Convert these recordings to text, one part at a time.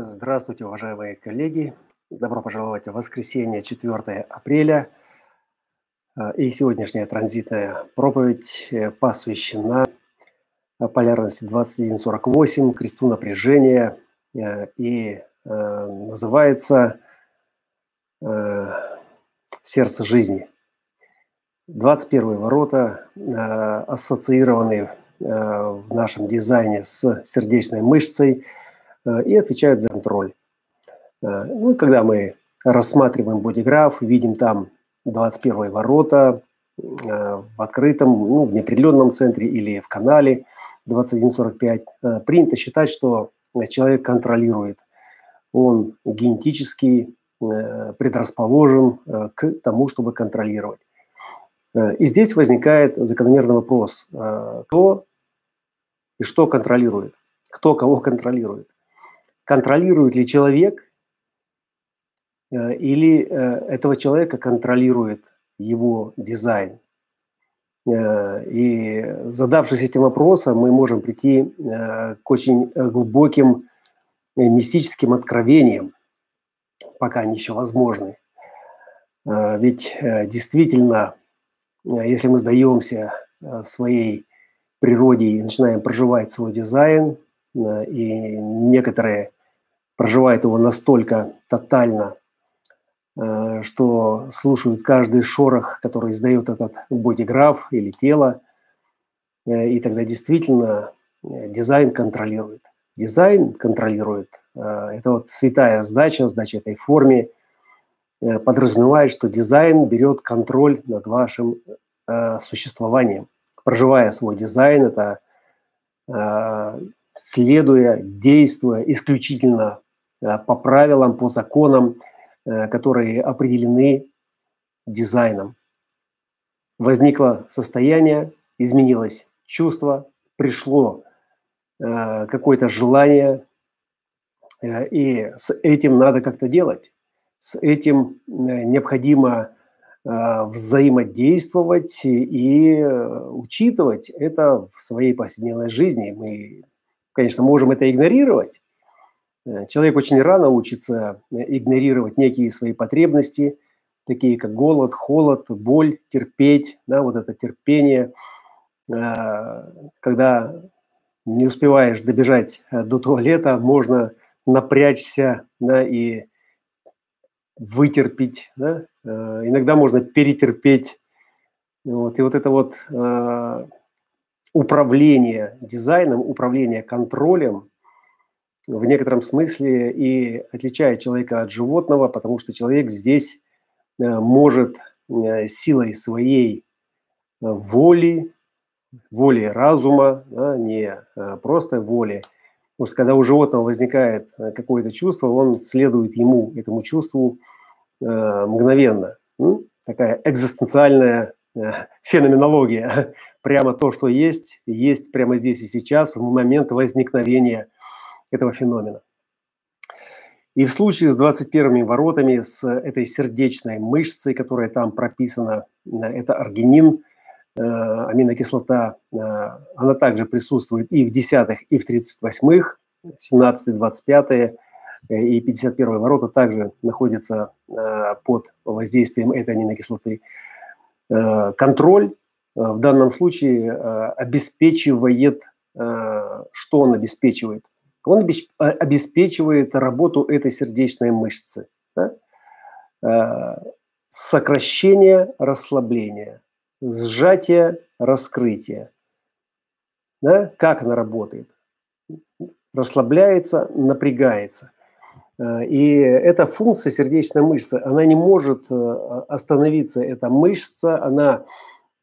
Здравствуйте, уважаемые коллеги! Добро пожаловать в воскресенье, 4 апреля. А, и сегодняшняя транзитная проповедь э, посвящена полярности 2148, кресту напряжения, э, и э, называется «Сердце жизни». 21 ворота ассоциированы в нашем дизайне с сердечной мышцей – Э, и отвечают за контроль. Э, ну, когда мы рассматриваем бодиграф, видим там 21 ворота э, в открытом, ну, в неопределенном центре или в канале 2145, принято считать, что человек контролирует. Он генетически предрасположен к тому, чтобы контролировать. И здесь возникает закономерный вопрос, кто и что контролирует, кто кого контролирует контролирует ли человек э, или э, этого человека контролирует его дизайн. Э, и задавшись этим вопросом, мы можем прийти к очень глубоким мистическим откровениям, пока они еще возможны. Ведь действительно, если мы сдаемся своей природе и начинаем проживать свой дизайн, и некоторые проживает его настолько тотально, э, что слушают каждый шорох, который издает этот бодиграф или тело, э, и тогда действительно э, дизайн контролирует. Дизайн контролирует. Это вот святая сдача, сдача этой форме подразумевает, что дизайн берет контроль над вашим существованием. Проживая свой дизайн, это следуя, действуя исключительно по правилам, по законам, э, которые определены дизайном. Возникло состояние, изменилось чувство, пришло э, какое-то желание, и с этим надо как-то делать. С этим необходимо взаимодействовать и учитывать это в своей повседневной жизни. Мы, конечно, можем это игнорировать, Э, человек очень рано учится э, игнорировать некие свои потребности, такие как голод, холод, боль, терпеть, да, вот это терпение. Э, когда не успеваешь добежать до туалета, можно напрячься да, и вытерпеть. Да? Иногда можно перетерпеть. Вот. И вот это вот управление дизайном, управление контролем, в некотором смысле и отличает человека от животного, потому что человек здесь э, может э, силой своей э, воли, воли разума, да, не просто воли, потому что когда у животного возникает какое-то чувство, он следует ему, этому чувству мгновенно. Такая экзистенциальная феноменология. Прямо то, что есть, есть прямо здесь и сейчас, в момент возникновения – этого феномена. И в случае с 21 воротами, с этой сердечной мышцей, которая там прописана, э, это аргинин, э, аминокислота, э, она также присутствует и в десятых, и в 38-х, 17 25 и 51 ворота также находятся под воздействием этой аминокислоты. Контроль в данном случае обеспечивает, что он обеспечивает – он а, обеспечивает работу этой сердечной мышцы. Да? А, сокращение, расслабление, сжатие, раскрытие. Да? Как она работает? Расслабляется, напрягается. А, и эта функция сердечной мышцы, она не может остановиться. Эта мышца, она,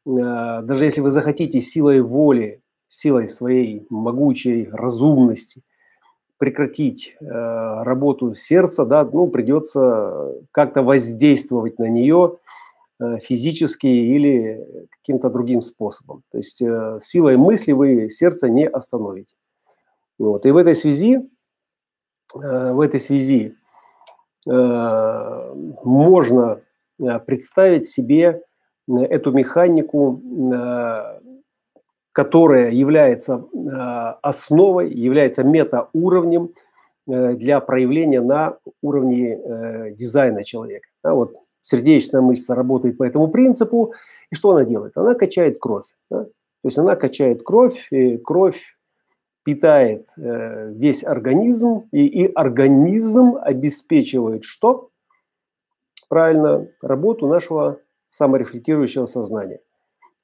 даже если вы захотите силой воли, силой своей могучей разумности – прекратить э, работу сердца, да, ну, придется как-то воздействовать на нее э, физически или каким-то другим способом. То есть э, силой мысли вы сердце не остановите. Вот. И в этой связи, э, в этой связи э, можно э, представить себе э, эту механику э, которая является а, основой, является метауровнем для проявления на уровне дизайна человека. Да, вот сердечная мышца работает по этому принципу, и что она делает? Она качает кровь. Да? То есть она качает кровь, и кровь питает э, весь организм, и, и организм обеспечивает что? Правильно, работу нашего саморефлектирующего сознания,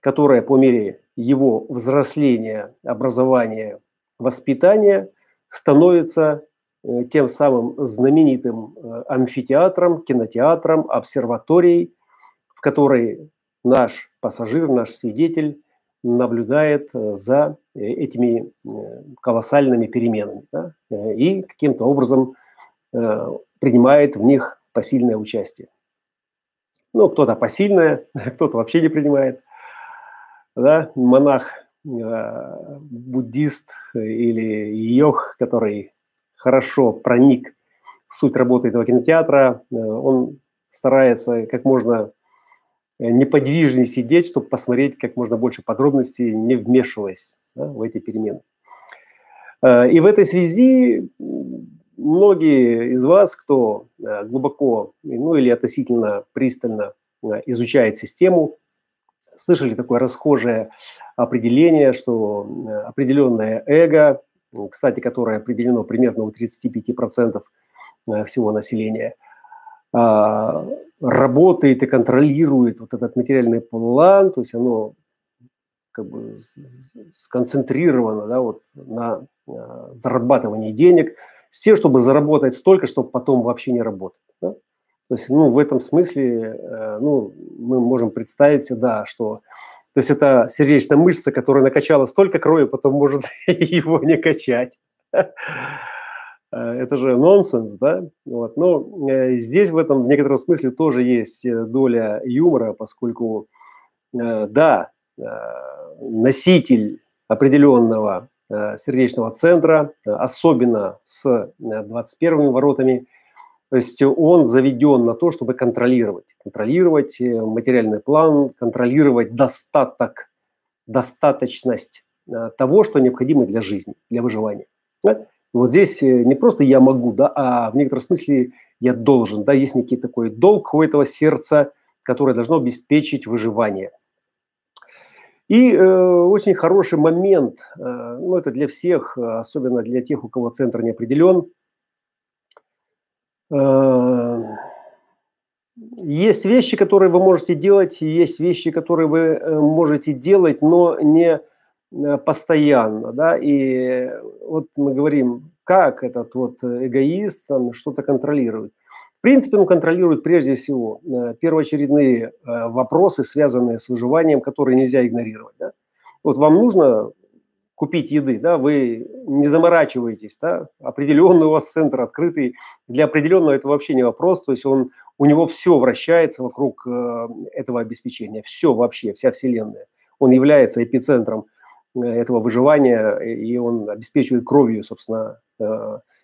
которое по мере его взросления, образования, воспитания становится э, тем самым знаменитым э, амфитеатром, кинотеатром, обсерваторией, в которой наш пассажир, наш свидетель наблюдает э, за этими колоссальными переменами да, и каким-то образом принимает в них посильное участие. Ну, кто-то посильное, кто-то вообще не принимает. Да? Монах, э, буддист или йог, который хорошо проник в суть работы этого кинотеатра, э, он старается как можно неподвижнее сидеть, чтобы посмотреть как можно больше подробностей, не вмешиваясь да, в эти перемены. Э, и в этой связи многие из вас, кто э, глубоко, ну или относительно пристально э, изучает систему, слышали такое расхожее определение, что э, определенное эго, кстати, которое определено примерно у 35% всего населения, а, работает и контролирует вот этот материальный план, то есть оно как бы сконцентрировано да, вот на зарабатывании денег – тем, чтобы заработать столько, чтобы потом вообще не работать. Да? То есть, ну, в этом смысле, э, ну, мы можем представить да, что, то есть это сердечная мышца, которая накачала столько крови, потом может его не качать. Э, это же нонсенс, да? Вот. Но э, здесь в этом в некотором смысле тоже есть доля юмора, поскольку, да, носитель определенного сердечного центра, особенно с 21 э, воротами. То есть он заведен на то, чтобы контролировать. Контролировать э, материальный план, контролировать достаток, достаточность того, что необходимо для жизни, для выживания. Да? Вот здесь не просто я могу, да, а в некотором смысле я должен. Да, есть некий такой долг у этого сердца, которое должно обеспечить выживание – и э, очень хороший момент, э, ну это для всех, особенно для тех, у кого центр не определен. Э, есть вещи, которые вы можете делать, есть вещи, которые вы э, можете делать, но не э, постоянно, да, и вот мы говорим, как этот вот эгоист там что-то контролирует. В принципе, он контролирует прежде всего первоочередные вопросы, связанные с выживанием, которые нельзя игнорировать. Да? Вот вам нужно купить еды, да, вы не заморачиваетесь, да, определенный у вас центр открытый, для определенного это вообще не вопрос, то есть он, у него все вращается вокруг э, этого обеспечения, все вообще, вся вселенная. Он является эпицентром этого выживания, и он обеспечивает кровью, собственно,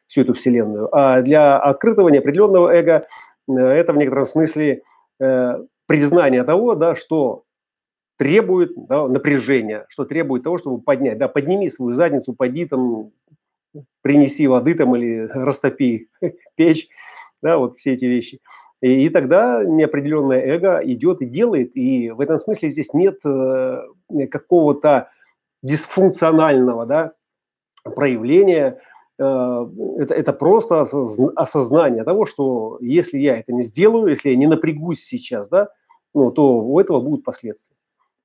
всю эту вселенную. А для открытого неопределенного эго э, это в некотором смысле э, признание того, да, что требует да, напряжения, что требует того, чтобы поднять. Да, подними свою задницу, пойди там, принеси воды там или растопи печь, да, вот все эти вещи. И, и тогда неопределенное эго идет и делает, и в этом смысле здесь нет э, какого-то дисфункционального да, проявления Э, это, это просто осознание того, что если я это не сделаю, если я не напрягусь сейчас, да, ну, то у этого будут последствия.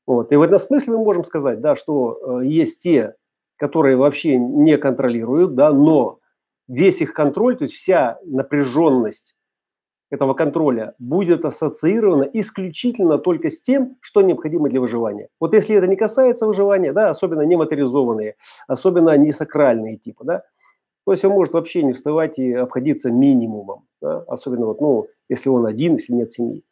Вот. И в этом смысле мы можем сказать, да, что э, есть те, которые вообще не контролируют, да, но весь их контроль, то есть вся напряженность этого контроля будет ассоциирована исключительно только с тем, что необходимо для выживания. Вот если это не касается выживания, да, особенно нематериализованные, особенно не сакральные типы, да, то есть он может вообще не вставать и обходиться минимумом, да? особенно вот, ну, если он один, если нет семьи.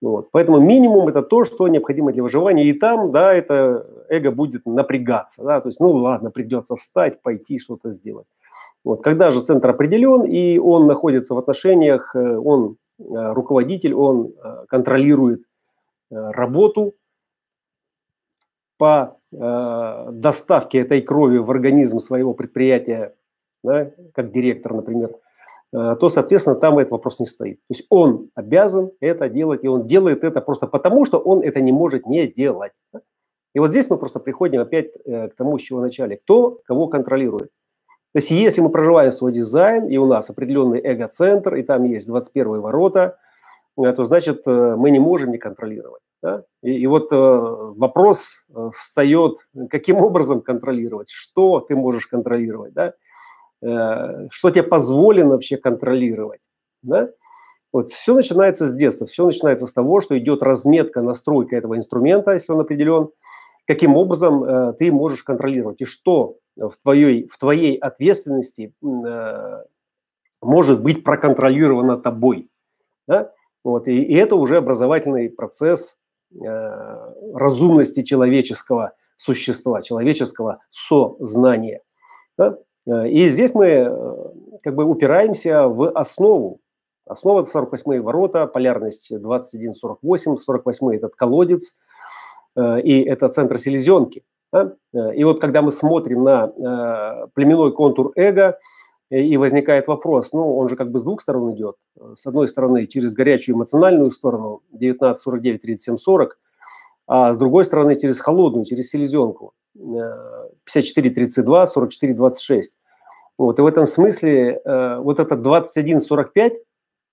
Вот. Поэтому минимум это то, что необходимо для выживания. И там, да, это эго будет напрягаться. Да? То есть, ну ладно, придется встать, пойти что-то сделать. Вот. Когда же центр определен, и он находится в отношениях, э, он э, руководитель, он э, контролирует работу по доставке этой крови в организм своего предприятия да, как директор, например, то, соответственно, там этот вопрос не стоит. То есть он обязан это делать, и он делает это просто потому, что он это не может не делать. И вот здесь мы просто приходим опять э, к тому, с чего начали. Кто кого контролирует? То есть если мы проживаем свой дизайн, и у нас определенный эго-центр, и там есть 21 ворота, э, то значит мы не можем не контролировать. Да? И, и вот э, вопрос встает, каким образом контролировать, что ты можешь контролировать, да? Э, что тебе позволено вообще контролировать. Да? Вот все начинается с детства, все начинается с того, что идет разметка, настройка этого инструмента, если он определен, каким образом э, ты можешь контролировать и что в твоей, в твоей ответственности э, может быть проконтролировано тобой. Да? Вот, и, и это уже образовательный процесс э, разумности человеческого существа, человеческого сознания. Да? Э, и здесь мы э, как бы упираемся в основу. Основа – 48 ворота, полярность 21-48, 48 – этот колодец, э, и это центр селезенки. Да? И вот когда мы смотрим на племенной контур эго, и возникает вопрос, ну, он же как бы с двух сторон идет. С одной стороны, через горячую эмоциональную сторону, 19, 49, 37, 40, а с другой стороны, через холодную, через селезенку, 54, 32, 44, 26. Вот, и в этом смысле э, вот это 21-45,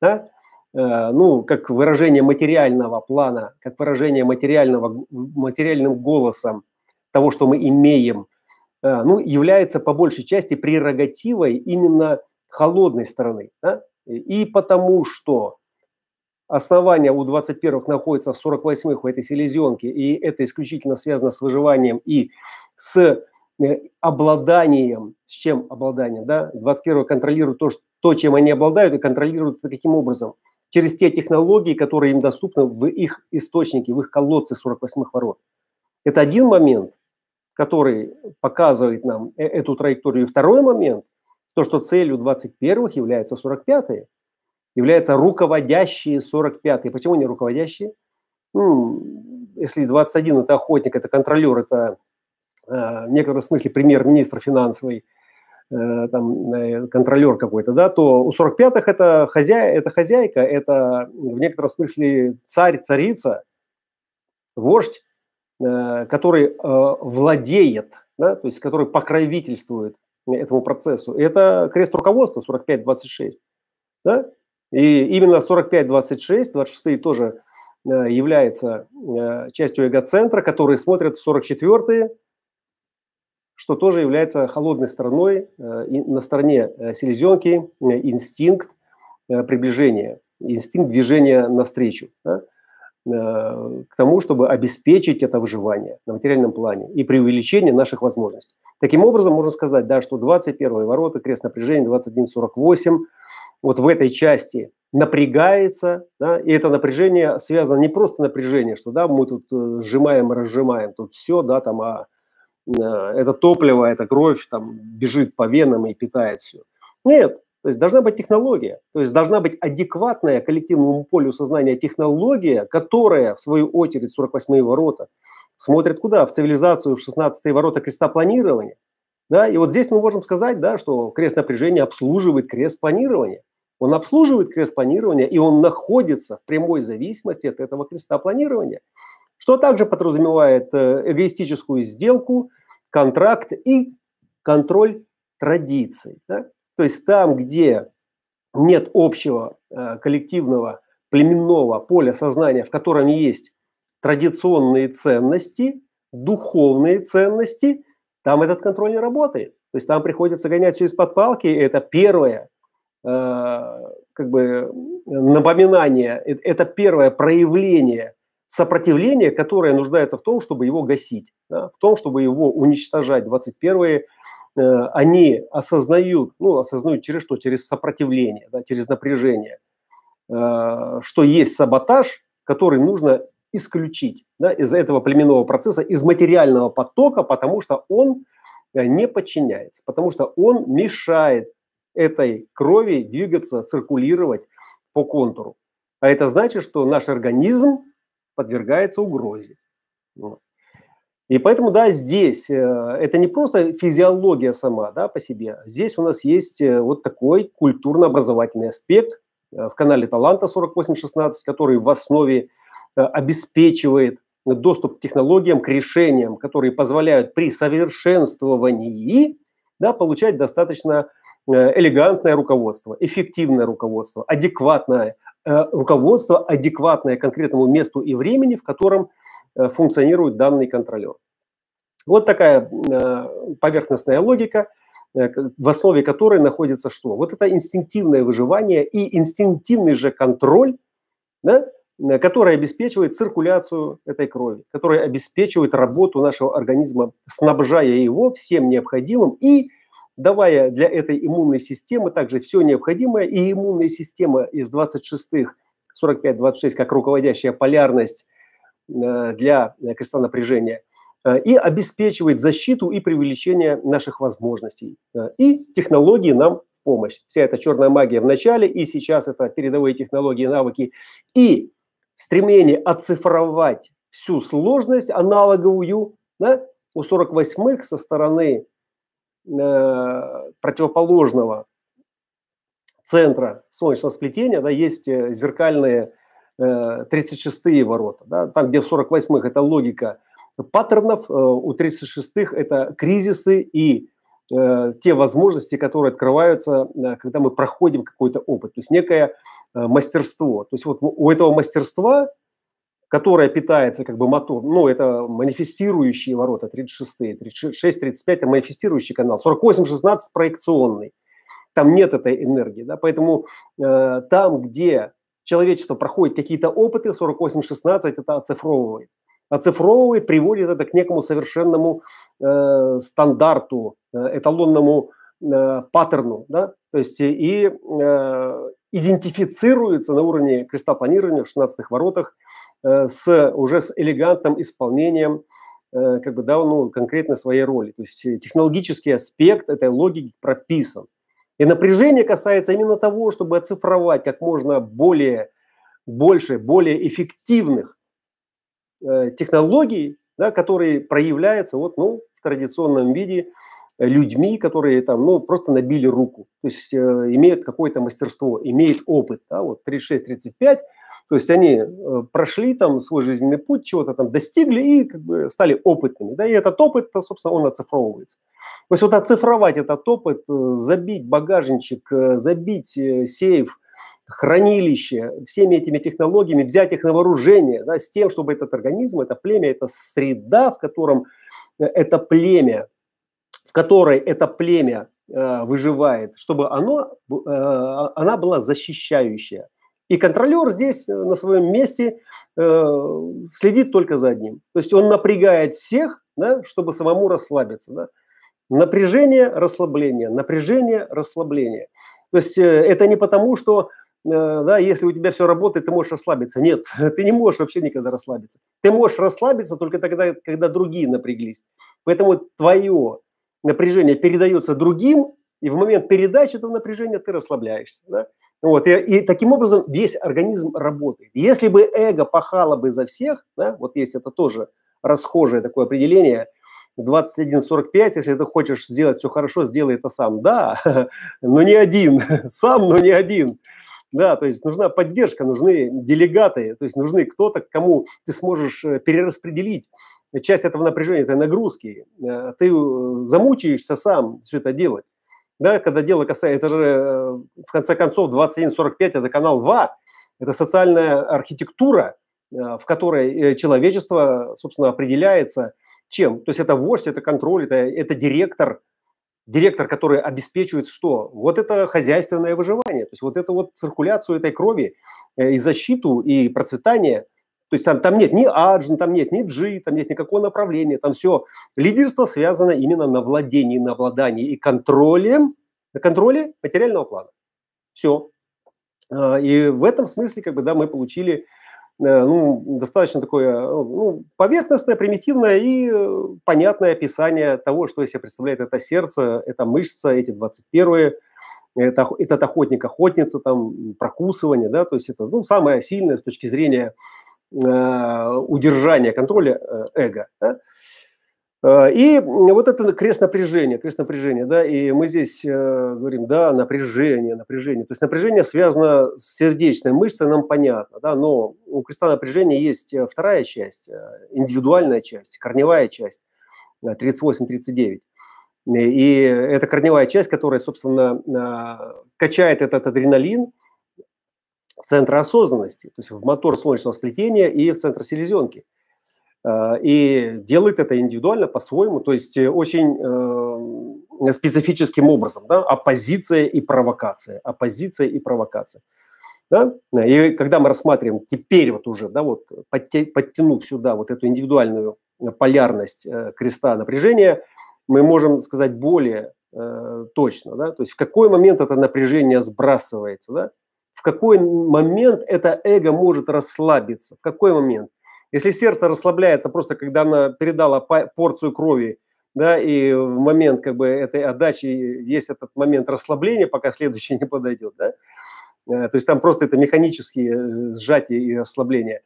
да, э, ну, как выражение материального плана, как выражение материального, материальным голосом того, что мы имеем, э, ну, является по большей части прерогативой именно холодной стороны. Да? И потому что основание у 21-х находится в 48-х, в этой селезенке, и это исключительно связано с выживанием и с обладанием, с чем обладанием, да, 21 контролируют то, что, то, чем они обладают, и контролируют это каким образом? Через те технологии, которые им доступны в их источнике, в их колодце 48-х ворот. Это один момент, который показывает нам э, эту траекторию. И второй момент, то, что целью 21-х является 45-е, являются руководящие 45-е. Почему не руководящие? Ну, если 21 – это охотник, это контролер, это Э, в некотором смысле премьер-министр финансовый, э, там, э, контролер какой-то, да, то у 45-х это, хозяй, это хозяйка, это в некотором смысле царь, царица, вождь, который владеет, да, то есть который покровительствует этому процессу. Это крест руководства 45-26. Да? И именно 45-26, 26 тоже является частью эгоцентра, которые смотрят в 44-е, что тоже является холодной стороной, э, на стороне э, селезенки, э, инстинкт приближения, инстинкт движения навстречу да, к тому, чтобы обеспечить это выживание на материальном плане и при увеличении наших возможностей. Таким образом, можно сказать, да, что 21 ворота, крест напряжения 21.48, вот в этой части напрягается, да, и это напряжение связано не просто напряжение, что да, мы тут сжимаем разжимаем, тут все, да, там, а это топливо, это кровь там бежит по венам и питает все. Нет, то есть должна быть технология, то есть должна быть адекватная коллективному полю сознания технология, которая, в свою очередь, 48-е ворота, смотрит куда? В цивилизацию, в 16-е ворота креста планирования. Да? И вот здесь мы можем сказать, да, что крест напряжения обслуживает крест планирования. Он обслуживает крест планирования, и он находится в прямой зависимости от этого креста планирования что также подразумевает э, эгоистическую сделку, контракт и контроль традиций. Да? То есть там, где нет общего э, коллективного племенного поля сознания, в котором есть традиционные ценности, духовные ценности, там этот контроль не работает. То есть там приходится гонять через подпалки. Это первое э, как бы напоминание, это первое проявление сопротивление, которое нуждается в том, чтобы его гасить, да, в том, чтобы его уничтожать. 21-е э, они осознают, ну, осознают через что? Через сопротивление, да, через напряжение, э, что есть саботаж, который нужно исключить да, из этого племенного процесса, из материального потока, потому что он э, не подчиняется, потому что он мешает этой крови двигаться, циркулировать по контуру. А это значит, что наш организм подвергается угрозе. Вот. И поэтому, да, здесь э, это не просто физиология сама, да, по себе. Здесь у нас есть э, вот такой культурно-образовательный аспект э, в канале Таланта 4816, который в основе обеспечивает доступ к технологиям, к решениям, которые позволяют при совершенствовании да, получать достаточно элегантное руководство, эффективное руководство, адекватное руководство, адекватное конкретному месту и времени, в котором Э, функционирует данный контролер. Вот такая э, поверхностная логика, э, в основе которой находится что? Вот это инстинктивное выживание и инстинктивный же контроль, да, который обеспечивает циркуляцию этой крови, который обеспечивает работу нашего организма, снабжая его всем необходимым и давая для этой иммунной системы также все необходимое. И иммунная система из 26-х, 45-26, как руководящая полярность Э, для э, креста напряжения э, и обеспечивает защиту и привлечение наших возможностей. И технологии нам в помощь. Вся эта черная магия в начале и сейчас это передовые технологии, навыки и стремление оцифровать всю сложность аналоговую да, у 48-х со стороны противоположного центра солнечного сплетения да, есть зеркальные 36-е э, ворота, да, там, где в 48-х это логика паттернов, э, у 36-х это кризисы и э, те возможности, которые открываются, когда мы проходим какой-то опыт, то есть некое мастерство. То есть вот у этого мастерства, которое питается как бы мотор, ну, это манифестирующие ворота, 36-е, 36, 35 – это манифестирующий канал, 48-16 – проекционный. Там нет этой энергии, да, поэтому э, там, где человечество проходит какие-то опыты, 48-16 это оцифровывает. Оцифровывает, приводит это к некому совершенному э, стандарту, э, эталонному э, паттерну. Да? То есть и э, идентифицируется на уровне креста планирования в 16-х воротах с, уже с элегантным исполнением э, как бы, да, ну, конкретно своей роли. То есть технологический аспект этой логики прописан. И напряжение касается именно того, чтобы оцифровать как можно более, больше, более эффективных э, технологий, да, которые проявляются вот, ну, в традиционном виде людьми, которые там, ну, просто набили руку, то есть э, имеют какое-то мастерство, имеют опыт, да, вот 36-35, то есть они э, прошли там свой жизненный путь, чего-то там достигли и как бы стали опытными. Да, и этот опыт, собственно, он оцифровывается. То есть вот оцифровать этот опыт, э, забить багажничек, э, забить сейф, хранилище всеми этими технологиями, взять их на вооружение да, с тем, чтобы этот организм, это племя, это среда, в котором это племя, в которой это племя выживает, чтобы оно, она была защищающая. И контролер здесь э, на своем месте э, следит только за одним. То есть он напрягает всех, да, чтобы самому расслабиться. Да. Напряжение, расслабление, напряжение, расслабление. То есть э, это не потому, что э, да, если у тебя все работает, ты можешь расслабиться. Нет, ты не можешь вообще никогда расслабиться. Ты можешь расслабиться только тогда, когда другие напряглись. Поэтому твое напряжение передается другим, и в момент передачи этого напряжения ты расслабляешься. Да? Вот, и, и таким образом весь организм работает. Если бы эго пахало бы за всех, да, вот есть это тоже расхожее такое определение, 21.45, если ты хочешь сделать все хорошо, сделай это сам. Да, но не один. Сам, но не один. Да, то есть нужна поддержка, нужны делегаты, то есть нужны кто-то, кому ты сможешь э, перераспределить часть этого напряжения, этой нагрузки. Э, ты э, замучаешься сам все это делать да, когда дело касается, это же э, в конце концов 2145 это канал ВА, это социальная архитектура, э, в которой э, человечество, собственно, определяется чем? То есть это вождь, это контроль, это, это директор, директор, который обеспечивает что? Вот это хозяйственное выживание, то есть вот эту вот циркуляцию этой крови и защиту, и процветание – то есть там, там нет ни аджн, там нет ни джи, там нет никакого направления, там все. Лидерство связано именно на владении, на обладании и контроле, на контроле материального плана. Все. А, и в этом смысле, как бы, да, мы получили э, ну, достаточно такое ну, поверхностное, примитивное и э, понятное описание того, что из себя представляет это сердце, это мышца, эти 21-е, это, этот охотник-охотница, там, прокусывание, да, то есть это ну, самое сильное с точки зрения Э, удержания контроля э, эго. Да? Э, и вот это крест напряжения, крест напряжения, да, и мы здесь э, говорим, да, напряжение, напряжение. То есть напряжение связано с сердечной мышцей, нам понятно, да, но у креста напряжения есть э, вторая часть, индивидуальная часть, корневая часть, 38-39. И это корневая часть, которая, собственно, качает этот адреналин в центр осознанности, то есть в мотор солнечного сплетения и в центр селезенки – Э, и делают это индивидуально по-своему, то есть э, очень э, специфическим образом, да, оппозиция и провокация, оппозиция и провокация. Да? И когда мы рассматриваем теперь вот уже, да, вот подтянув сюда вот эту индивидуальную полярность креста напряжения, мы можем сказать более точно, да, то есть в какой момент это напряжение сбрасывается, да, в какой момент это эго может расслабиться, в какой момент. Если сердце расслабляется просто, когда она передала порцию крови, да, и в момент как бы этой отдачи есть этот момент расслабления, пока следующий не подойдет, да, э, то есть там просто это механические э, сжатия и расслабления,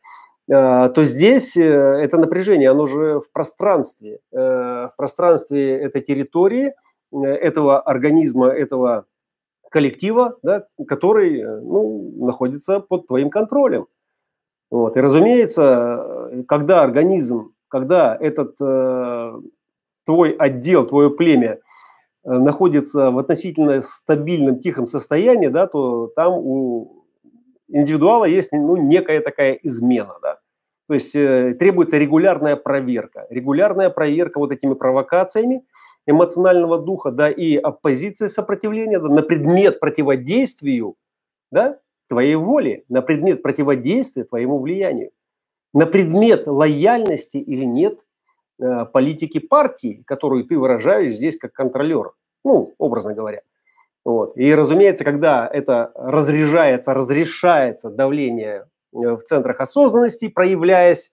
э, то здесь это напряжение, оно же в пространстве, в пространстве этой территории, этого организма, этого коллектива, да, который ну, находится под твоим контролем. Вот. И, разумеется, когда организм, когда этот э, твой отдел, твое племя э, находится в относительно стабильном, тихом состоянии, да, то там у индивидуала есть ну, некая такая измена. Да. То есть э, требуется регулярная проверка. Регулярная проверка вот этими провокациями эмоционального духа, да, и оппозиции сопротивления да, на предмет противодействию, да, твоей воли, на предмет противодействия твоему влиянию, на предмет лояльности или нет э, политики партии, которую ты выражаешь здесь как контролер, ну, образно говоря. Вот. И, разумеется, когда это разряжается, разрешается давление э, в центрах осознанности, проявляясь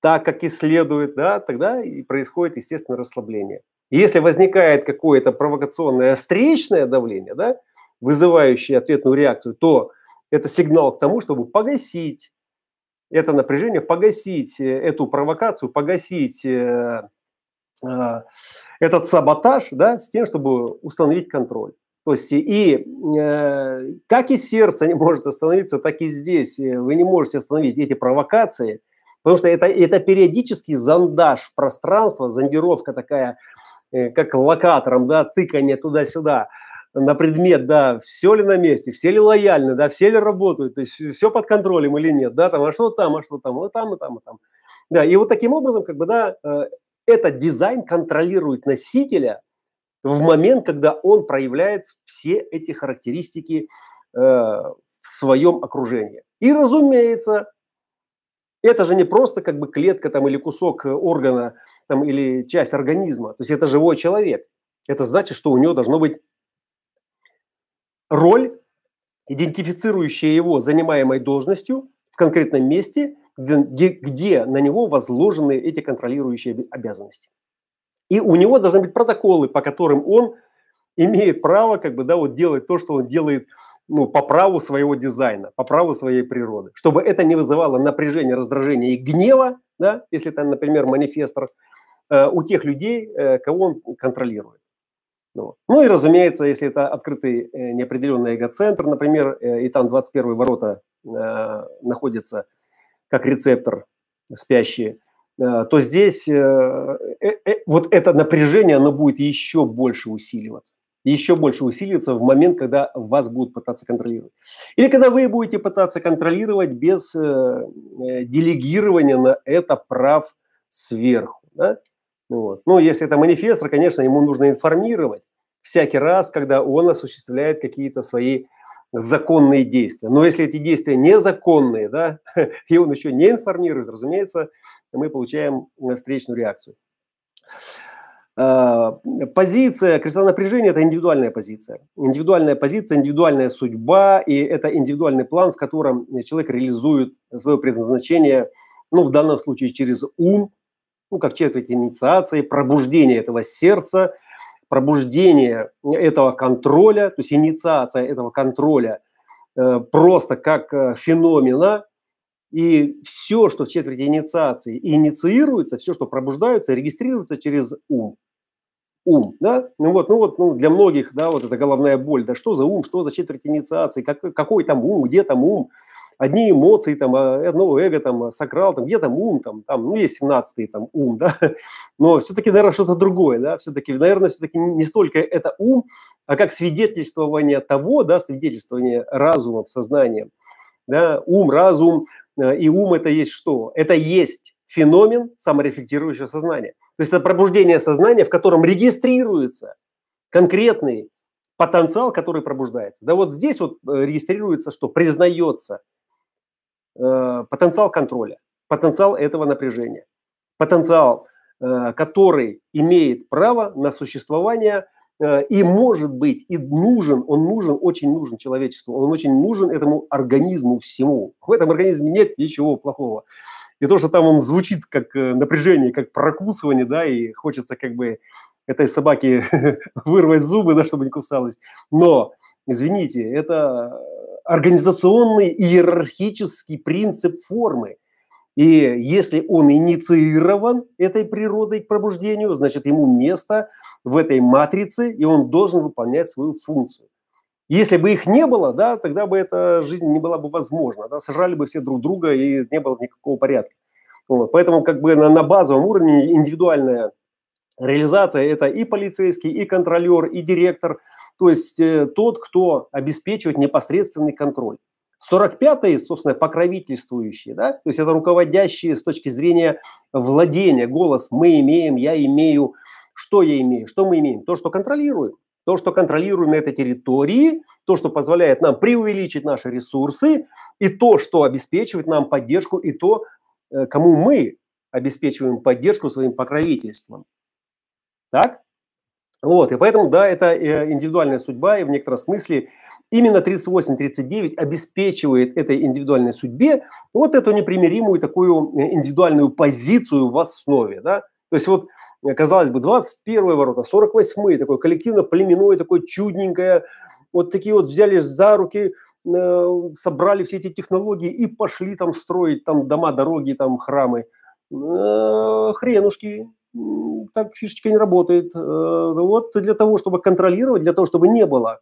так, как и следует, да, тогда и происходит, естественно, расслабление. Если возникает какое-то провокационное встречное давление, да, вызывающий ответную реакцию, то это сигнал к тому, чтобы погасить это напряжение, погасить э, эту провокацию, погасить э, э, этот саботаж, да, с тем, чтобы установить контроль. То есть и э, как и сердце не может остановиться, так и здесь вы не можете остановить эти провокации, потому что это, это периодический зондаж пространства, зондировка такая, э, как локатором, да, тыкание туда-сюда – на предмет, да, все ли на месте, все ли лояльны, да, все ли работают, то есть все под контролем или нет, да, там, а что там, а что там, вот там, и там, и там. Да, и вот таким образом, как бы, да, э, этот дизайн контролирует носителя в момент, когда он проявляет все эти характеристики э, в своем окружении. И, разумеется, это же не просто как бы клетка там или кусок органа там или часть организма, то есть это живой человек. Это значит, что у него должно быть роль, идентифицирующая его занимаемой должностью в конкретном месте, где, где на него возложены эти контролирующие обязанности. И у него должны быть протоколы, по которым он имеет право как бы, да, вот делать то, что он делает ну, по праву своего дизайна, по праву своей природы, чтобы это не вызывало напряжения, раздражения и гнева, да, если это, например, манифестор, э, у тех людей, э, кого он контролирует. Ну, ну и, разумеется, если это открытый э, неопределенный эгоцентр, например, э, и там 21 ворота э, находятся как рецептор спящие, э, то здесь вот это напряжение, оно будет еще больше усиливаться. Еще больше усиливаться в момент, когда вас будут пытаться контролировать. Или когда вы будете пытаться контролировать без э, э делегирования на это прав сверху. Да? Вот. Ну, если это манифестор, конечно, ему нужно информировать всякий раз, когда он осуществляет какие-то свои законные действия. Но если эти действия незаконные, да, и он еще не информирует, разумеется, мы получаем э, встречную реакцию. А, позиция кристалла напряжения – это индивидуальная позиция. Индивидуальная позиция, индивидуальная судьба, и это индивидуальный план, в котором человек реализует свое предназначение, ну, в данном случае через ум, ну, как четверть инициации, пробуждение этого сердца, пробуждение этого контроля, то есть инициация этого контроля э, просто как э, феномена И все, что в четверти инициации инициируется, все, что пробуждается, регистрируется через ум. Ум, да? Ну вот, ну вот, ну для многих, да, вот эта головная боль, да что за ум, что за четверть инициации, как, какой там ум, где там ум, одни эмоции, там, а, одно эго, там, а, сакрал, там, где там ум, там, там, ну, есть 17-й там ум, да, но все-таки, наверное, что-то другое, да, все-таки, наверное, все-таки не столько это ум, а как свидетельствование того, да, свидетельствование разумом, сознанием, да, ум, разум, э, и ум это есть что? Это есть феномен саморефлектирующего сознания. То есть это пробуждение сознания, в котором регистрируется конкретный потенциал, который пробуждается. Да вот здесь вот э, регистрируется, что признается э, потенциал контроля, потенциал этого напряжения, потенциал, э, который имеет право на существование э, и может быть, и нужен, он нужен, очень нужен человечеству, он очень нужен этому организму всему. В этом организме нет ничего плохого. И то, что там он звучит как э, напряжение, как прокусывание, да, и хочется как бы этой собаке вырвать зубы, да, чтобы не кусалась. Но, извините, это организационный иерархический принцип формы. И если он инициирован этой природой к пробуждению, значит, ему место в этой матрице, и он должен выполнять свою функцию. Если бы их не было, да, тогда бы эта жизнь не была бы возможна, да, сожрали бы все друг друга и не было никакого порядка. Вот. Поэтому как бы на, на базовом уровне индивидуальная реализация – это и полицейский, и контролер, и директор, то есть э, тот, кто обеспечивает непосредственный контроль. 45-е, собственно, покровительствующие, да, то есть это руководящие с точки зрения владения, голос «мы имеем», «я имею», что я имею, что мы имеем, то, что контролируем, то, что контролируем на этой территории, то, что позволяет нам преувеличить наши ресурсы, и то, что обеспечивает нам поддержку, и то, э, кому мы обеспечиваем поддержку своим покровительством. Так? Вот, и поэтому, да, это э, индивидуальная судьба, и в некотором смысле именно 38-39 обеспечивает этой индивидуальной судьбе вот эту непримиримую такую э, индивидуальную позицию в основе, да. То есть вот, э, казалось бы, 21 ворота, 48 такой коллективно-племенной, такой чудненькое, вот такие вот взяли за руки, собрали все эти технологии и пошли там строить там дома, дороги, там храмы. Хренушки, так фишечка не работает. Э, вот для того, чтобы контролировать, для того, чтобы не было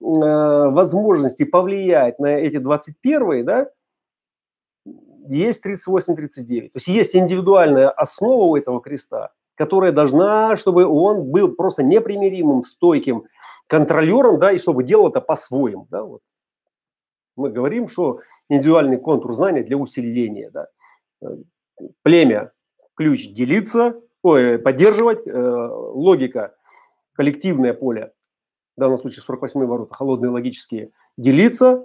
э, возможности повлиять на эти 21 да, есть 38-39. То есть есть индивидуальная основа у этого креста, которая должна, чтобы он был просто непримиримым, стойким контролером, да, и чтобы делал это по-своему, да, вот. Мы говорим, что индивидуальный контур знания для усиления, да. Племя, ключ делиться, ой, поддерживать, э, логика, коллективное поле, в данном случае 48 ворота, холодные логические, делиться,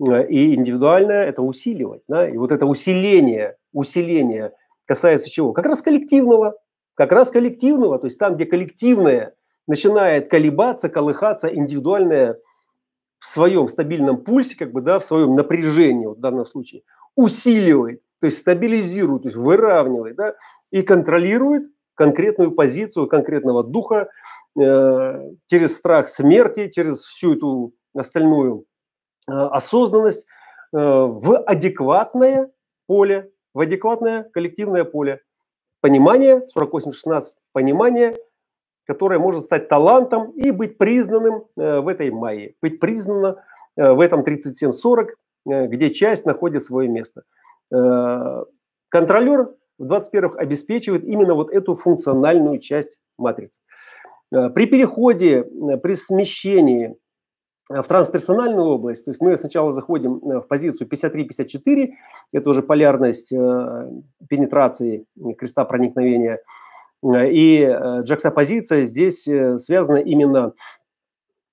и индивидуальное – это усиливать. Да? И вот это усиление, усиление касается чего? Как раз коллективного, как раз коллективного, то есть там, где коллективное начинает колебаться, колыхаться, индивидуальное в своем стабильном пульсе, как бы, да, в своем напряжении, вот в данном случае, усиливает, то есть стабилизирует, то есть выравнивает, да, и контролирует конкретную позицию конкретного духа э, через страх смерти, через всю эту остальную э, осознанность э, в адекватное поле, в адекватное коллективное поле. Понимание, 48-16, понимание, которое может стать талантом и быть признанным э, в этой майе, быть признано э, в этом 37-40, э, где часть находит свое место. Э, контролер в 21-х обеспечивает именно вот эту функциональную часть матрицы. Э, при переходе, э, при смещении э, в трансперсональную область, то есть мы сначала заходим в позицию 53-54, это уже полярность пенетрации креста проникновения, и джаксопозиция здесь связана именно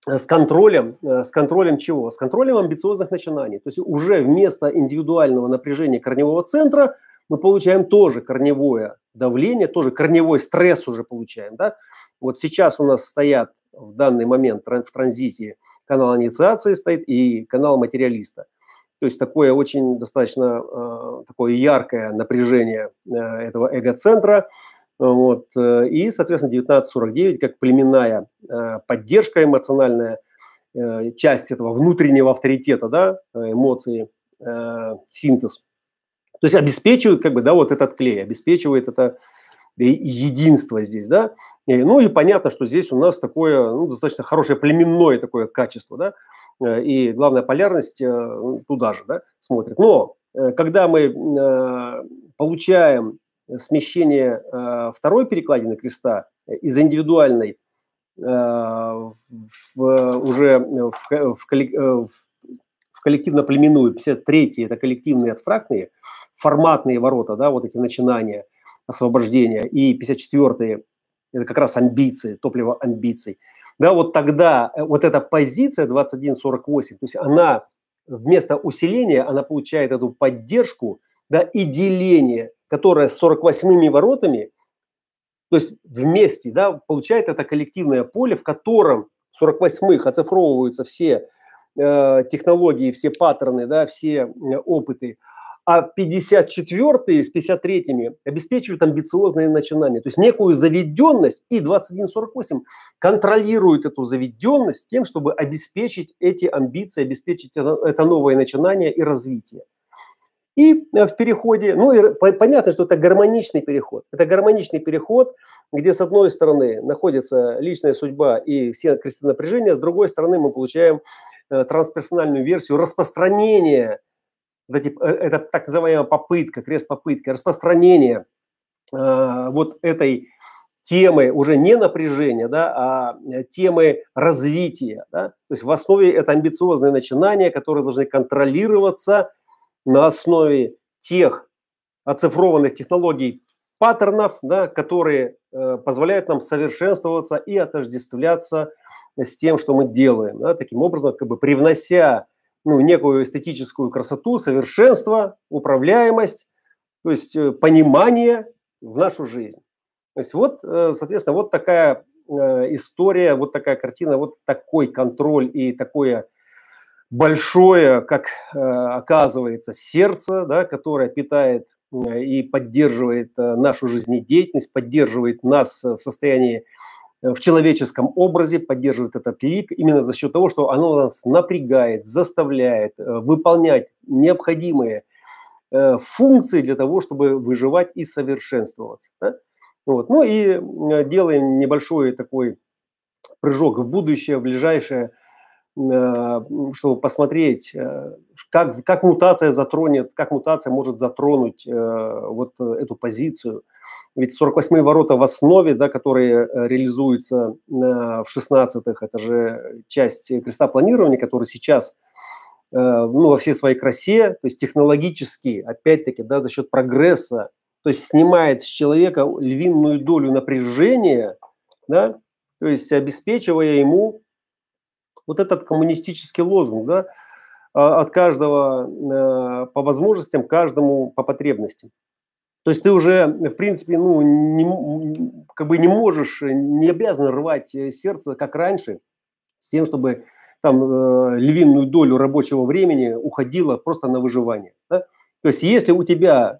с контролем, с контролем чего? С контролем амбициозных начинаний. То есть уже вместо индивидуального напряжения корневого центра – мы получаем тоже корневое давление, тоже корневой стресс уже получаем. Да? Вот сейчас у нас стоят в данный момент в транзите канал инициации стоит и канал материалиста. То есть такое очень достаточно э, такое яркое напряжение э, этого эго-центра. Вот, э, и, соответственно, 1949 как племенная э, поддержка эмоциональная, э, часть этого внутреннего авторитета, да, эмоции, э, синтез То есть обеспечивают как бы, да, вот этот клей, обеспечивает это единство здесь, да. Ну и понятно, что здесь у нас такое, ну, достаточно хорошее племенное такое качество, да. Э, и главная полярность э, туда же, да, смотрит. Но э, когда мы получаем смещение второй перекладины креста из индивидуальной в, уже в, в, в коллективно-племенную, 53-й – это коллективные абстрактные, форматные ворота, да, вот эти начинания освобождения, и 54-е – это как раз амбиции, топливо амбиций. Да, вот тогда вот эта позиция 2148, то есть она вместо усиления, она получает эту поддержку, да, и деление, которое с 48 воротами, то есть вместе, да, получает это коллективное поле, в котором в 48-х оцифровываются все э, технологии, все паттерны, да, все э, опыты, а 54-е с 53-ми обеспечивают амбициозные начинания. То есть некую заведенность, и 2148 контролирует эту заведенность тем, чтобы обеспечить эти амбиции, обеспечить это, это новое начинание и развитие. И э, в переходе, ну и понятно, что это гармоничный переход. Это гармоничный переход, где с одной стороны находится личная судьба и все крестовые напряжения, с другой стороны мы получаем э, трансперсональную версию распространения вот эти, это так называемая попытка, крест-попытка, распространение э, вот этой темы уже не напряжения, да, а э, темы развития. Да? То есть в основе это амбициозные начинания, которые должны контролироваться на основе тех оцифрованных технологий паттернов, да, которые э, позволяют нам совершенствоваться и отождествляться с тем, что мы делаем. Да, таким образом, как бы привнося ну, некую эстетическую красоту, совершенство, управляемость, то есть э, понимание в нашу жизнь. То есть вот, э, соответственно, вот такая э, история, вот такая картина, вот такой контроль и такое большое, как оказывается, сердце, да, которое питает и поддерживает нашу жизнедеятельность, поддерживает нас в состоянии в человеческом образе, поддерживает этот лик именно за счет того, что оно нас напрягает, заставляет э, выполнять необходимые э, функции для того, чтобы выживать и совершенствоваться. Да? Вот. Ну и делаем небольшой такой прыжок в будущее, в ближайшее, э, чтобы посмотреть, как, как мутация затронет, как мутация может затронуть вот эту позицию – ведь 48-е ворота в основе, да, которые э, реализуются в 16-х, это же часть креста планирования, который сейчас э, ну, во всей своей красе, то есть технологически, опять-таки, да, за счет прогресса, то есть снимает с человека львиную долю напряжения, да, то есть обеспечивая ему вот этот коммунистический лозунг, да, а, от каждого э, по возможностям, каждому по потребностям. То есть ты уже, в принципе, ну, не, как бы не можешь, не обязан рвать э, сердце, как раньше, с тем, чтобы там э, львиную долю рабочего времени уходила просто на выживание. Да? То есть если у тебя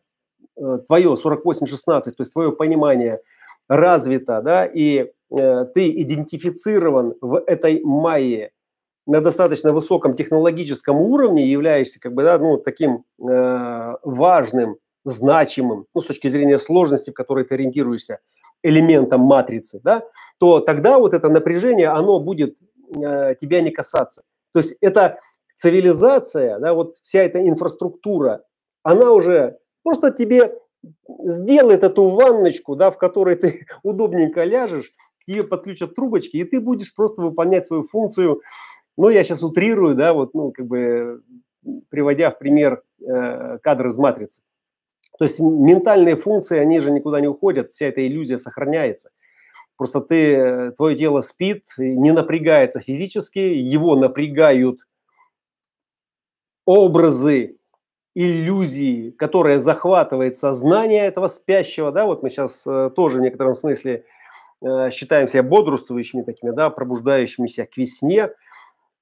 э, твое 48-16, то есть твое понимание развито, да, и э, ты идентифицирован в этой майе на достаточно высоком технологическом уровне, являешься как бы, да, ну, таким э, важным значимым, ну, с точки зрения сложности, в которой ты ориентируешься, элементом матрицы, да, то тогда вот это напряжение, оно будет э, тебя не касаться. То есть это цивилизация, да, вот вся эта инфраструктура, она уже просто тебе сделает эту ванночку, да, в которой ты удобненько ляжешь, к тебе подключат трубочки, и ты будешь просто выполнять свою функцию. Ну, я сейчас утрирую, да, вот, ну, как бы приводя в пример э, кадр из матрицы. То есть ментальные функции, они же никуда не уходят, вся эта иллюзия сохраняется. Просто ты, твое тело спит, не напрягается физически, его напрягают образы, иллюзии, которые захватывает сознание этого спящего, да, вот мы сейчас э, тоже в некотором смысле э, считаем себя бодрствующими такими, да, пробуждающимися к весне,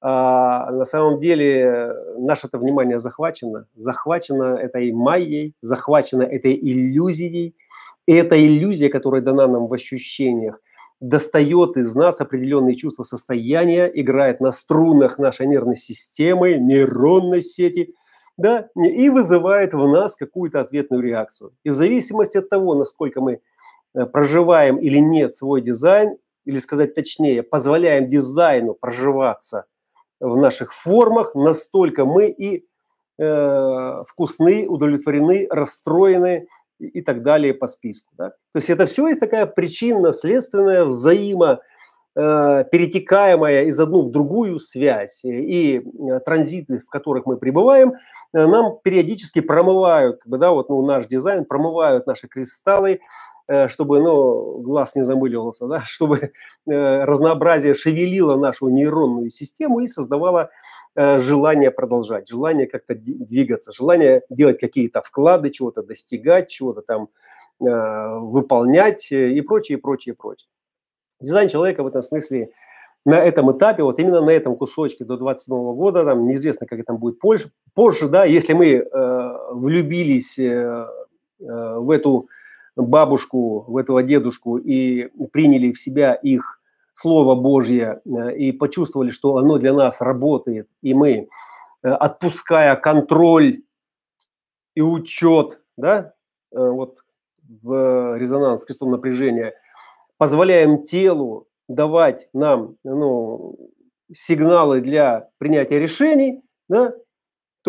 а, на самом деле наше-то внимание захвачено, захвачено этой майей, захвачено этой иллюзией. И эта иллюзия, которая дана нам в ощущениях, достает из нас определенные чувства состояния, играет на струнах нашей нервной системы, нейронной сети, да, и вызывает в нас какую-то ответную реакцию. И в зависимости от того, насколько мы э, проживаем или нет свой дизайн, или сказать точнее, позволяем дизайну проживаться в наших формах, настолько мы и э, вкусны, удовлетворены, расстроены и, так далее по списку. Да? То есть это все есть такая причинно-следственная взаимо Э, перетекаемая из одну в другую связь и э, транзиты, в которых мы пребываем, э, нам периодически промывают, да, вот ну, наш дизайн, промывают наши кристаллы, чтобы ну, глаз не замыливался, да, чтобы разнообразие шевелило нашу нейронную систему и создавало желание продолжать, желание как-то двигаться, желание делать какие-то вклады, чего-то достигать, чего-то там выполнять и прочее, прочее, прочее. Дизайн человека в этом смысле на этом этапе, вот именно на этом кусочке до 27 года, там неизвестно, как это будет позже, позже да, если мы э, влюбились э, э, в эту бабушку, в этого дедушку и приняли в себя их Слово Божье э, и почувствовали, что оно для нас работает, и мы, э, отпуская контроль и учет, да, э, вот в резонанс с крестом напряжения – позволяем телу давать нам ну, сигналы для принятия решений, да,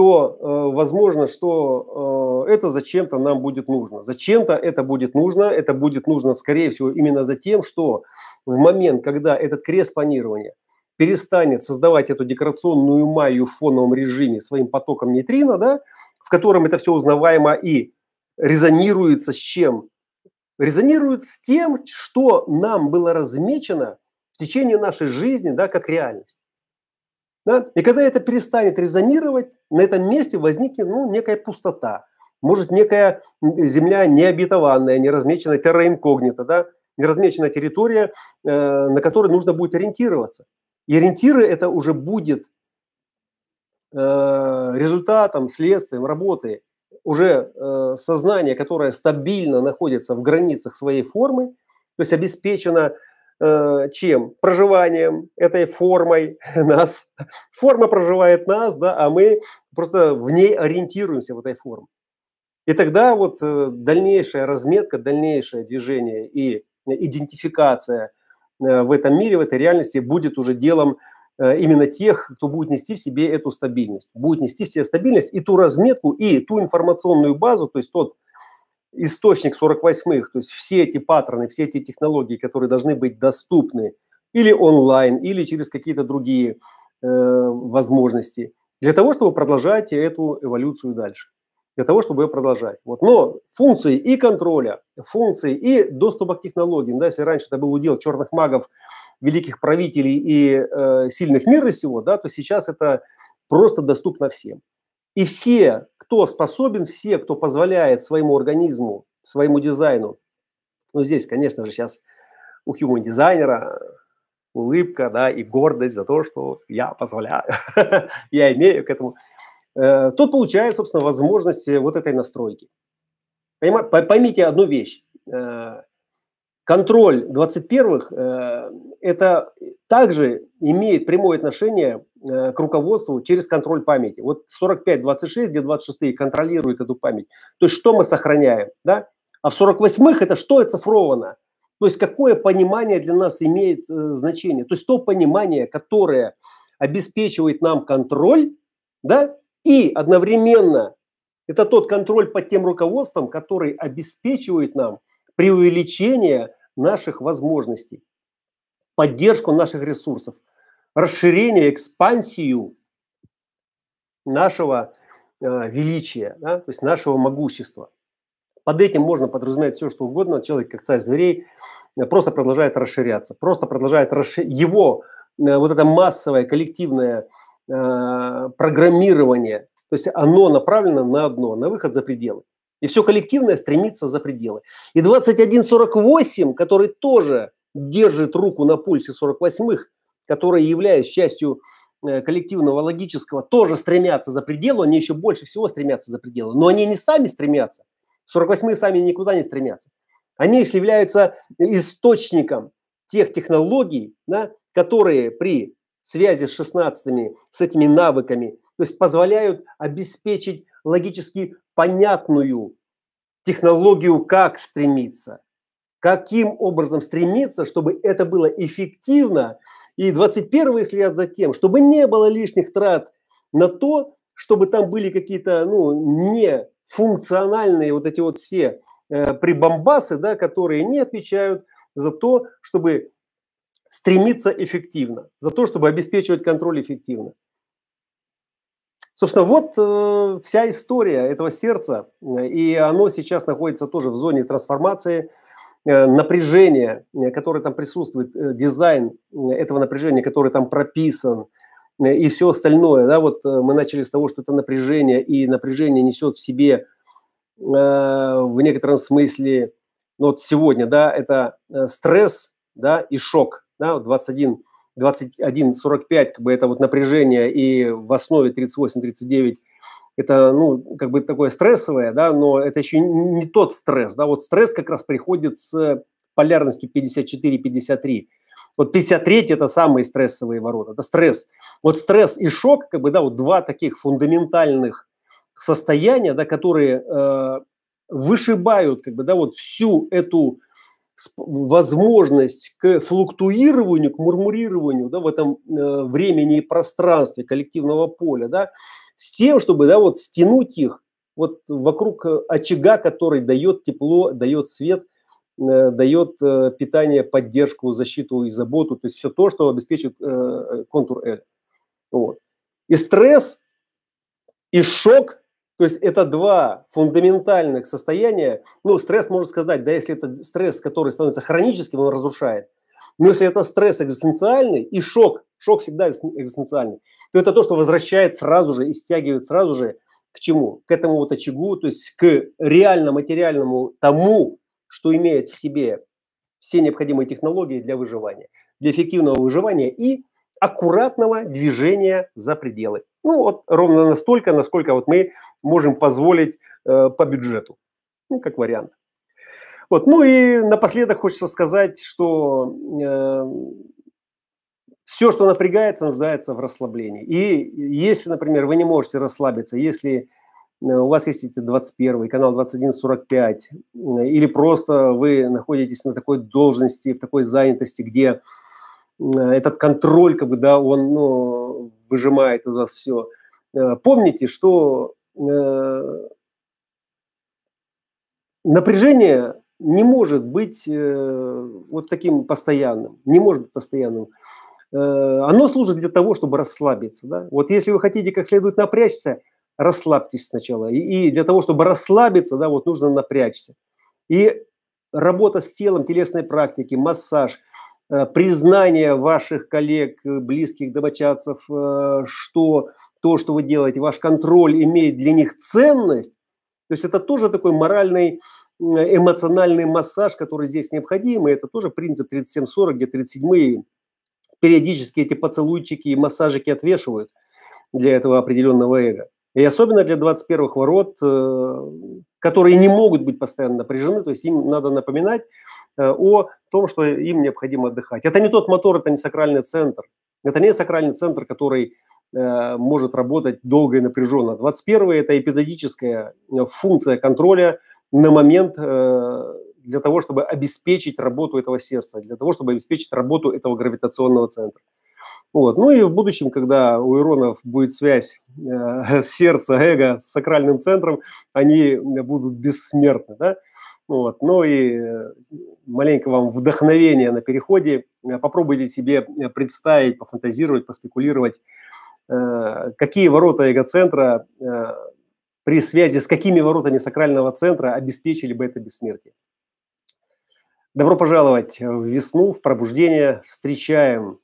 то э, возможно, что э, это зачем-то нам будет нужно. Зачем-то это будет нужно. Это будет нужно, скорее всего, именно за тем, что в момент, когда этот крест планирования перестанет создавать эту декорационную майю в фоновом режиме своим потоком нейтрино, да, в котором это все узнаваемо и резонируется с чем? резонирует с тем, что нам было размечено в течение нашей жизни, да, как реальность. Да? И когда это перестанет резонировать, на этом месте возникнет ну, некая пустота. Может, некая земля необетованная, неразмеченная терра инкогнита, да? неразмеченная территория, э, на которой нужно будет ориентироваться. И ориентиры это уже будет э, результатом, следствием работы уже э, сознание, которое стабильно находится в границах своей формы, то есть обеспечено чем? Проживанием этой формой нас. Форма проживает нас, да, а мы просто в ней ориентируемся в этой форме. И тогда вот э, дальнейшая разметка, дальнейшее движение и идентификация э, в этом мире, в этой реальности будет уже делом Э, именно тех, кто будет нести в себе эту стабильность, будет нести в себе стабильность и ту разметку, и ту информационную базу, то есть тот источник 48-х, то есть все эти паттерны, все эти технологии, которые должны быть доступны или онлайн, или через какие-то другие э, возможности, для того, чтобы продолжать эту эволюцию дальше, для того, чтобы ее продолжать. Вот. Но функции и контроля, функции и доступа к технологиям, да, если раньше это был удел черных магов, великих правителей и э, сильных мира сего, да, то сейчас это просто доступно всем. И все, кто способен, все, кто позволяет своему организму, своему дизайну, ну здесь, конечно же, сейчас у human дизайнера улыбка, да, и гордость за то, что я позволяю, я имею к этому, э, тот получает, собственно, возможность вот этой настройки. Поймите одну вещь. Э, контроль 21-х э, это также имеет прямое отношение к руководству через контроль памяти. Вот 45-26, где 26 контролируют эту память. То есть что мы сохраняем, да? А в 48-х это что оцифровано? То есть какое понимание для нас имеет э, значение? То есть то понимание, которое обеспечивает нам контроль, да, и одновременно это тот контроль под тем руководством, который обеспечивает нам преувеличение наших возможностей, поддержку наших ресурсов, расширение, экспансию нашего э, величия, да, то есть нашего могущества. Под этим можно подразумевать все, что угодно. Человек, как царь зверей, э, просто продолжает расширяться, просто продолжает расшир... его э, вот это массовое коллективное программирование, то есть оно направлено на одно, на выход за пределы. И все коллективное стремится за пределы. И 2148, который тоже держит руку на пульсе 48-х, которые, являясь частью э, коллективного логического, тоже стремятся за пределы, они еще больше всего стремятся за пределы. Но они не сами стремятся. 48-е сами никуда не стремятся. Они лишь являются источником тех технологий, да, которые при связи с 16 с этими навыками то есть позволяют обеспечить логически понятную технологию, как стремиться, каким образом стремиться, чтобы это было эффективно. И 21 след за тем, чтобы не было лишних трат на то, чтобы там были какие-то ну, не функциональные вот эти вот все э, прибамбасы, да, которые не отвечают за то, чтобы стремиться эффективно, за то, чтобы обеспечивать контроль эффективно. Собственно, вот э, вся история этого сердца, и оно сейчас находится тоже в зоне трансформации, э, напряжение, которое там присутствует, э, дизайн этого напряжения, который там прописан, э, и все остальное. Да, вот э, мы начали с того, что это напряжение, и напряжение несет в себе э, в некотором смысле, ну вот сегодня, да, это э, стресс, да, и шок, да, 21 21-45, как бы это вот напряжение, и в основе 38-39 это, ну, как бы такое стрессовое, да, но это еще не тот стресс, да, вот стресс как раз приходит с полярностью 54-53. Вот 53 это самые стрессовые ворота, это стресс. Вот стресс и шок, как бы, да, вот два таких фундаментальных состояния, да, которые э, вышибают, как бы, да, вот всю эту возможность к флуктуированию, к мурмурированию да, в этом э, времени и пространстве коллективного поля, да, с тем, чтобы да, вот стянуть их вот вокруг э, очага, который дает тепло, дает свет, э, дает э, питание, поддержку, защиту и заботу, то есть все то, что обеспечит э контур эго. Вот. И стресс, и шок то есть это два фундаментальных состояния. Ну, стресс, можно сказать, да, если это стресс, который становится хроническим, он разрушает. Но если это стресс экзистенциальный и шок, шок всегда экзистенциальный, то это то, что возвращает сразу же и стягивает сразу же к чему? К этому вот очагу, то есть к реально-материальному тому, что имеет в себе все необходимые технологии для выживания, для эффективного выживания и аккуратного движения за пределы. Ну, вот ровно настолько, насколько вот мы можем позволить э, по бюджету. Ну, как вариант. Вот. Ну и напоследок хочется сказать, что э, все, что напрягается, нуждается в расслаблении. И если, например, вы не можете расслабиться, если э, у вас есть эти 21 канал 2145, э, или просто вы находитесь на такой должности, в такой занятости, где этот контроль, как бы, да, он ну, выжимает из вас все. Э, помните, что э, напряжение не может быть э, вот таким постоянным, не может быть постоянным. Оно служит для того, чтобы расслабиться. Да? Вот если вы хотите как следует напрячься, расслабьтесь сначала. И, и для того, чтобы расслабиться, да, вот нужно напрячься. И работа с телом, телесные практики, массаж – Э, признание ваших коллег, э, близких, домочадцев, э, что то, что вы делаете, ваш контроль имеет для них ценность, то есть это тоже такой моральный, эмоциональный массаж, который здесь необходим, и это тоже принцип 3740, где 37 периодически эти поцелуйчики и массажики отвешивают для этого определенного эго. И особенно для 21-х ворот, которые не могут быть постоянно напряжены, то есть им надо напоминать, Э, о том, что им необходимо отдыхать. Это не тот мотор, это не сакральный центр. Это не сакральный центр, который э, может работать долго и напряженно. 21 это эпизодическая э, функция контроля на момент для того, чтобы обеспечить работу этого сердца, для того, чтобы обеспечить работу этого гравитационного центра. Вот. Ну и в будущем, когда у иронов будет связь э, сердца, эго с сакральным центром, они будут бессмертны. Да? Вот. Ну и э, маленько вам вдохновение на переходе. Э, попробуйте себе э, представить, пофантазировать, поспекулировать, какие ворота эгоцентра при связи с какими воротами сакрального центра обеспечили бы это бессмертие. Добро пожаловать в весну, в пробуждение. Встречаем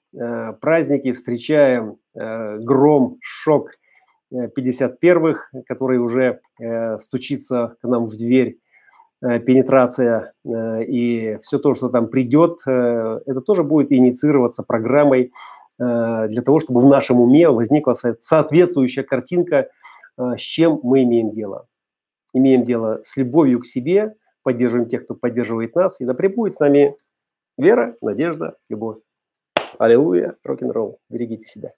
праздники, встречаем гром, шок 51-х, который уже стучится к нам в дверь Э, пенетрация э, и все то, что там придет, э, это тоже будет инициироваться программой для того, чтобы в нашем уме возникла соответствующая картинка, с чем мы имеем дело. Имеем дело с любовью к себе, поддерживаем тех, кто поддерживает нас, и да пребудет с нами вера, надежда, любовь. Аллилуйя, рок-н-ролл, берегите себя.